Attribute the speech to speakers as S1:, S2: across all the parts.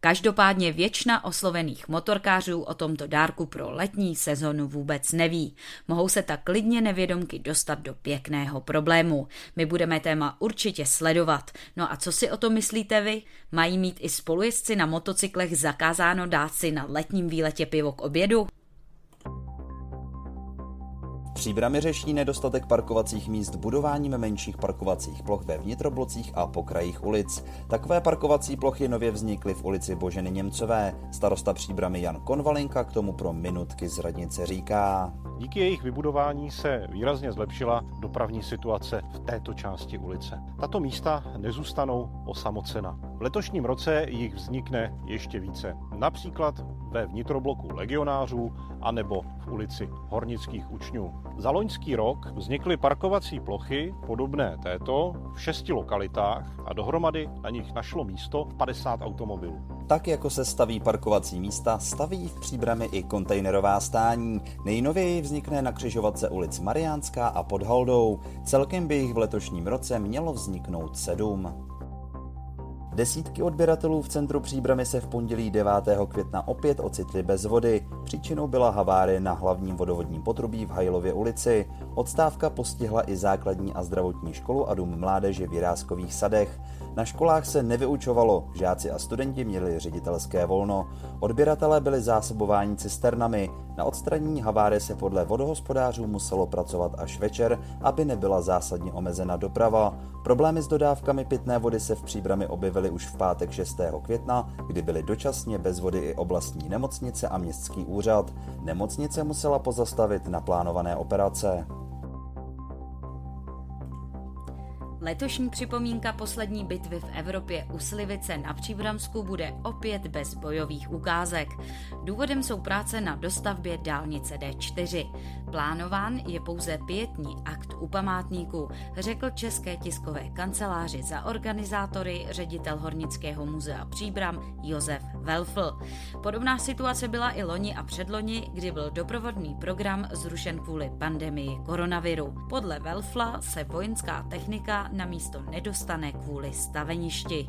S1: Každopádně většina oslovených motorkářů o tomto dárku pro letní sezonu vůbec neví. Mohou se tak klidně nevědomky dostat do pěkného problému. My budeme téma určitě sledovat. No a co si o to myslíte vy? Mají mít i spolujezdci na motocyklech zakázáno dát si na letním výletě pivo k obědu?
S2: Příbramy řeší nedostatek parkovacích míst budováním menších parkovacích ploch ve vnitroblocích a pokrajích ulic. Takové parkovací plochy nově vznikly v ulici Boženy Němcové. Starosta Příbramy Jan Konvalinka k tomu pro minutky z radnice říká.
S3: Díky jejich vybudování se výrazně zlepšila dopravní situace v této části ulice. Tato místa nezůstanou osamocena. V letošním roce jich vznikne ještě více. Například ve vnitrobloku legionářů anebo v ulici Hornických učňů. Za loňský rok vznikly parkovací plochy podobné této v šesti lokalitách a dohromady na nich našlo místo 50 automobilů.
S2: Tak jako se staví parkovací místa, staví v příbrami i kontejnerová stání. Nejnověji vznikne na křižovatce ulic Mariánská a pod Haldou. Celkem by jich v letošním roce mělo vzniknout sedm. Desítky odběratelů v centru Příbramy se v pondělí 9. května opět ocitly bez vody. Příčinou byla havárie na hlavním vodovodním potrubí v Hajlově ulici. Odstávka postihla i základní a zdravotní školu a dům mládeže v Jiráskových sadech. Na školách se nevyučovalo, žáci a studenti měli ředitelské volno. Odběratelé byli zásobováni cisternami. Na odstranění havárie se podle vodohospodářů muselo pracovat až večer, aby nebyla zásadně omezena doprava. Problémy s dodávkami pitné vody se v Příbrami objevily už v pátek 6. května, kdy byly dočasně bez vody i oblastní nemocnice a městský úřad. Nemocnice musela pozastavit naplánované operace.
S1: Letošní připomínka poslední bitvy v Evropě u Slivice na Příbramsku bude opět bez bojových ukázek. Důvodem jsou práce na dostavbě dálnice D4. Plánován je pouze pětní akt u památníku, řekl České tiskové kanceláři za organizátory ředitel Hornického muzea Příbram Josef Welfl. Podobná situace byla i loni a předloni, kdy byl doprovodný program zrušen kvůli pandemii koronaviru. Podle Welfla se vojenská technika na místo nedostane kvůli staveništi.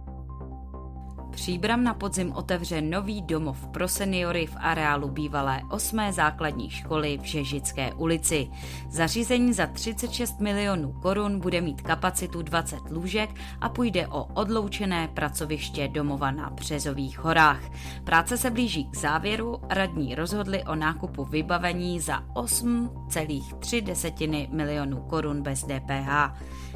S1: Příbram na podzim otevře nový domov pro seniory v areálu bývalé 8. základní školy v Žežické ulici. Zařízení za 36 milionů korun bude mít kapacitu 20 lůžek a půjde o odloučené pracoviště domova na Březových horách. Práce se blíží k závěru, radní rozhodli o nákupu vybavení za 8,3 milionů korun bez DPH.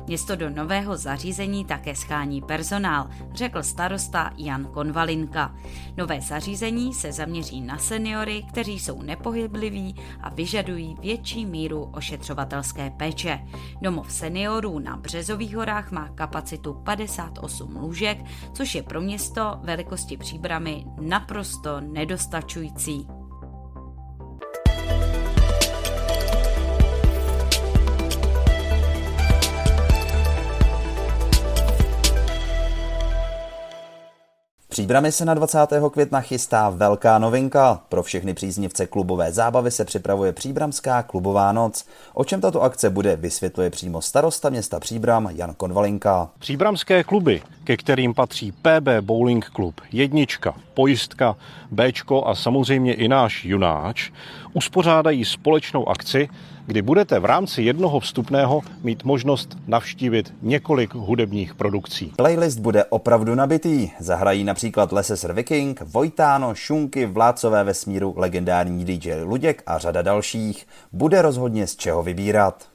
S1: Město do nového zařízení také schání personál, řekl starosta Jan Konvalinka. Nové zařízení se zaměří na seniory, kteří jsou nepohybliví a vyžadují větší míru ošetřovatelské péče. Domov seniorů na Březových horách má kapacitu 58 lůžek, což je pro město velikosti příbramy naprosto nedostačující.
S2: Příbrami se na 20. května chystá velká novinka. Pro všechny příznivce klubové zábavy se připravuje Příbramská klubová noc. O čem tato akce bude, vysvětluje přímo starosta města Příbram Jan Konvalinka.
S3: Příbramské kluby, ke kterým patří PB Bowling Club, Jednička, Pojistka, Bčko a samozřejmě i náš Junáč, uspořádají společnou akci, kdy budete v rámci jednoho vstupného mít možnost navštívit několik hudebních produkcí.
S2: Playlist bude opravdu nabitý. Zahrají například Leses Viking, Vojtáno, Šunky, Vládcové vesmíru, legendární DJ Luděk a řada dalších. Bude rozhodně z čeho vybírat.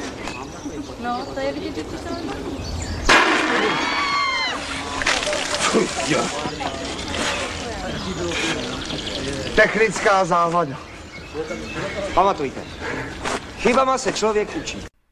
S4: No, to je vidět, že to se
S5: Technická závada. Pamatujte, chybama se člověk učí.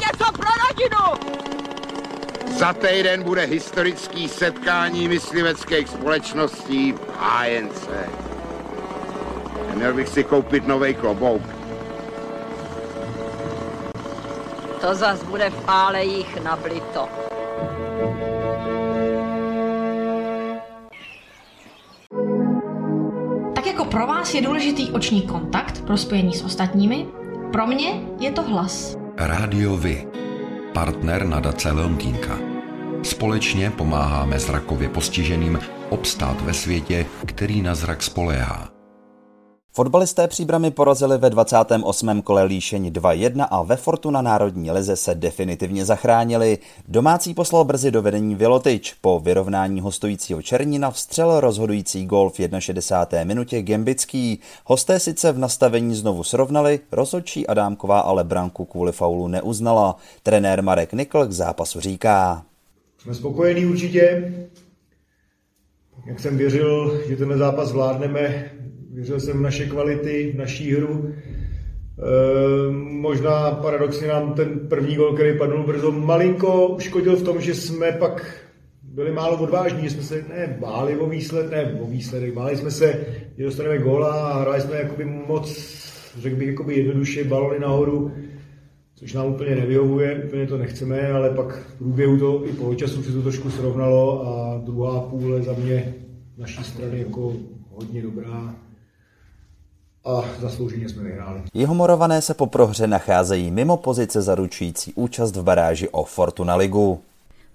S6: něco pro rodinu!
S7: Za týden bude historický setkání mysliveckých společností v ANC. Měl bych si koupit nový klobouk.
S6: To zas bude v pálejích nablito.
S4: Tak jako pro vás je důležitý oční kontakt pro spojení s ostatními, pro mě je to hlas.
S8: Rádio Vy. Partner nadace Leontýnka. Společně pomáháme zrakově postiženým obstát ve světě, který na zrak spoléhá.
S2: Fotbalisté příbramy porazili ve 28. kole líšení 2-1 a ve Fortuna Národní lize se definitivně zachránili. Domácí poslal brzy do vedení Vilotič. Po vyrovnání hostujícího Černina vstřel rozhodující gol v 61. minutě Gembický. Hosté sice v nastavení znovu srovnali, rozhodčí Adámková ale branku kvůli faulu neuznala. Trenér Marek Nikl k zápasu říká.
S9: Jsme spokojení určitě. Jak jsem věřil, že tenhle zápas zvládneme, věřil jsem v naše kvality, v naší hru. E, možná paradoxně nám ten první gol, který padl brzo, malinko uškodil v tom, že jsme pak byli málo odvážní, že jsme se ne báli o výsledek, ne o výsledek, báli jsme se, že dostaneme góla a hráli jsme jakoby moc, řekl bych, jakoby jednoduše balony nahoru, což nám úplně nevyhovuje, úplně to nechceme, ale pak v průběhu to i po času se to trošku srovnalo a druhá půle za mě naší strany jako hodně dobrá a zaslouženě jsme vyhráli.
S2: Jihomorované se po prohře nacházejí mimo pozice zaručující účast v baráži o Fortuna Ligu.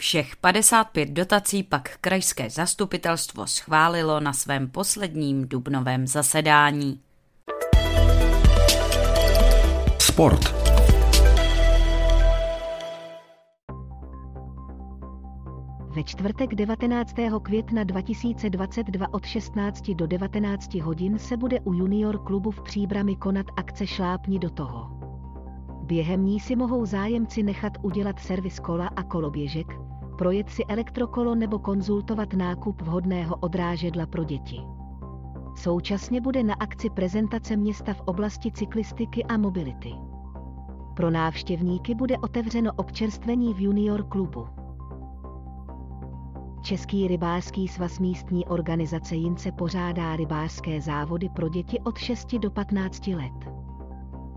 S1: Všech 55 dotací pak krajské zastupitelstvo schválilo na svém posledním dubnovém zasedání.
S8: Sport.
S10: Ve čtvrtek 19. května 2022 od 16 do 19 hodin se bude u junior klubu v Příbrami konat akce Šlápni do toho. Během ní si mohou zájemci nechat udělat servis kola a koloběžek, projet si elektrokolo nebo konzultovat nákup vhodného odrážedla pro děti. Současně bude na akci prezentace města v oblasti cyklistiky a mobility. Pro návštěvníky bude otevřeno občerstvení v junior klubu. Český rybářský svaz místní organizace Jince pořádá rybářské závody pro děti od 6 do 15 let.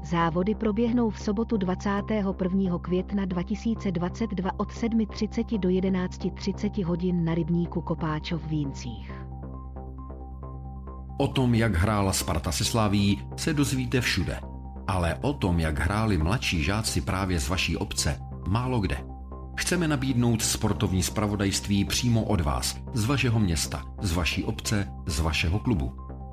S10: Závody proběhnou v sobotu 21. května 2022 od 7.30 do 11.30 hodin na rybníku Kopáčov v Víncích.
S8: O tom, jak hrála Sparta se Slaví, se dozvíte všude. Ale o tom, jak hráli mladší žáci právě z vaší obce, málo kde. Chceme nabídnout sportovní spravodajství přímo od vás, z vašeho města, z vaší obce, z vašeho klubu.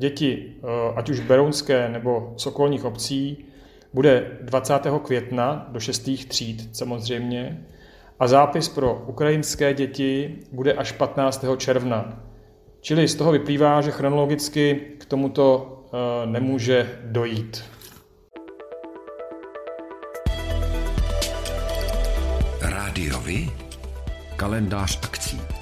S11: děti, eh, ať už berounské nebo z okolních obcí, bude 20. května do 6. tříd samozřejmě a zápis pro ukrajinské děti bude až 15. června. Čili z toho vyplývá, že chronologicky k tomuto eh, nemůže dojít.
S8: Rádiovi? Kalendář akcí.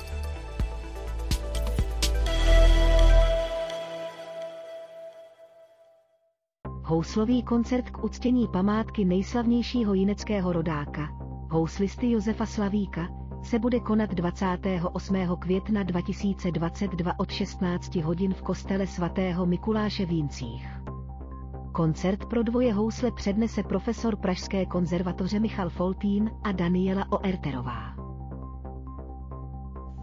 S10: Houslový koncert k uctění památky nejslavnějšího jineckého rodáka, houslisty Josefa Slavíka, se bude konat 28. května 2022 od 16 hodin v kostele svatého Mikuláše v Jincích. Koncert pro dvoje housle přednese profesor Pražské konzervatoře Michal Foltín a Daniela Oerterová.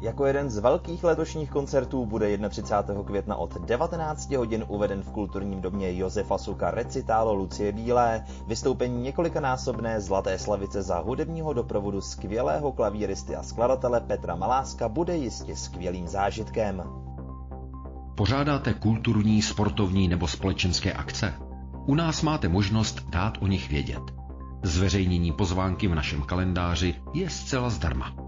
S2: Jako jeden z velkých letošních koncertů bude 31. května od 19 hodin uveden v kulturním domě Josefa Suka recitálo Lucie Bílé, vystoupení několikanásobné Zlaté slavice za hudebního doprovodu skvělého klavíristy a skladatele Petra Maláska bude jistě skvělým zážitkem.
S8: Pořádáte kulturní, sportovní nebo společenské akce? U nás máte možnost dát o nich vědět. Zveřejnění pozvánky v našem kalendáři je zcela zdarma.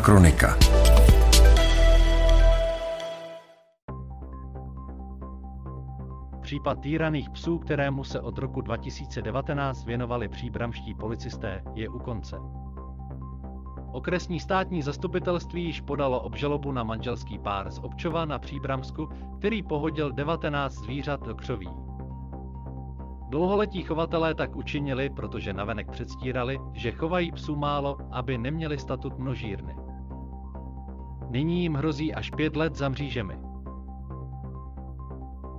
S8: Kronika.
S12: Případ týraných psů, kterému se od roku 2019 věnovali příbramští policisté, je u konce. Okresní státní zastupitelství již podalo obžalobu na manželský pár z Občova na Příbramsku, který pohodil 19 zvířat do křoví. Dlouholetí chovatelé tak učinili, protože navenek předstírali, že chovají psů málo, aby neměli statut množírny. Nyní jim hrozí až pět let za mřížemi.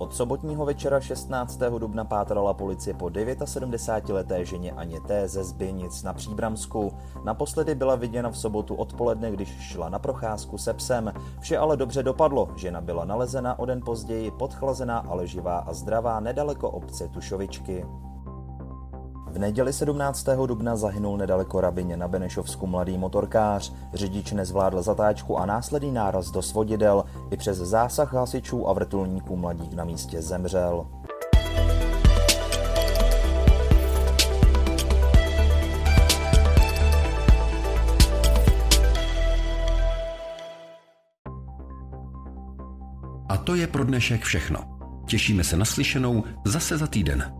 S2: Od sobotního večera 16. dubna pátrala policie po 79-leté ženě Aně T. ze Zbynic na Příbramsku. Naposledy byla viděna v sobotu odpoledne, když šla na procházku se psem. Vše ale dobře dopadlo. Žena byla nalezena o den později, podchlazená, ale živá a zdravá nedaleko obce Tušovičky. V neděli 17. dubna zahynul nedaleko Rabině na Benešovsku mladý motorkář. Řidič nezvládl zatáčku a následný náraz do svodidel. I přes zásah hasičů a vrtulníků mladík na místě zemřel.
S8: A to je pro dnešek všechno. Těšíme se na slyšenou zase za týden.